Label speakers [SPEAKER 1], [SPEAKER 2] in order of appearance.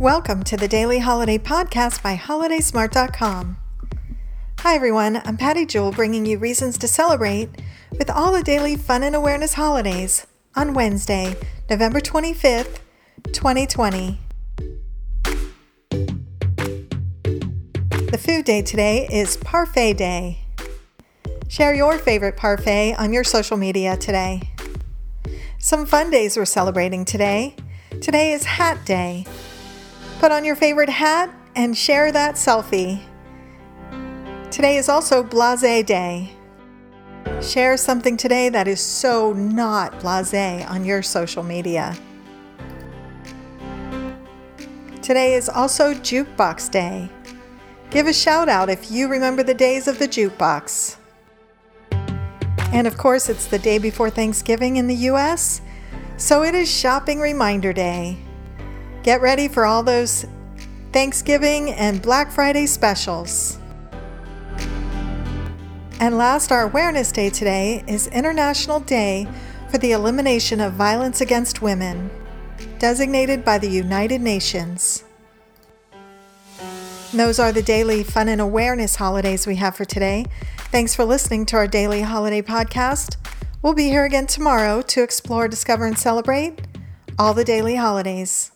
[SPEAKER 1] Welcome to the Daily Holiday Podcast by HolidaySmart.com. Hi, everyone. I'm Patty Jewell bringing you reasons to celebrate with all the daily fun and awareness holidays on Wednesday, November 25th, 2020. The food day today is Parfait Day. Share your favorite parfait on your social media today. Some fun days we're celebrating today. Today is Hat Day. Put on your favorite hat and share that selfie. Today is also Blase Day. Share something today that is so not blase on your social media. Today is also Jukebox Day. Give a shout out if you remember the days of the jukebox. And of course, it's the day before Thanksgiving in the US, so it is Shopping Reminder Day. Get ready for all those Thanksgiving and Black Friday specials. And last, our Awareness Day today is International Day for the Elimination of Violence Against Women, designated by the United Nations. Those are the daily fun and awareness holidays we have for today. Thanks for listening to our daily holiday podcast. We'll be here again tomorrow to explore, discover, and celebrate all the daily holidays.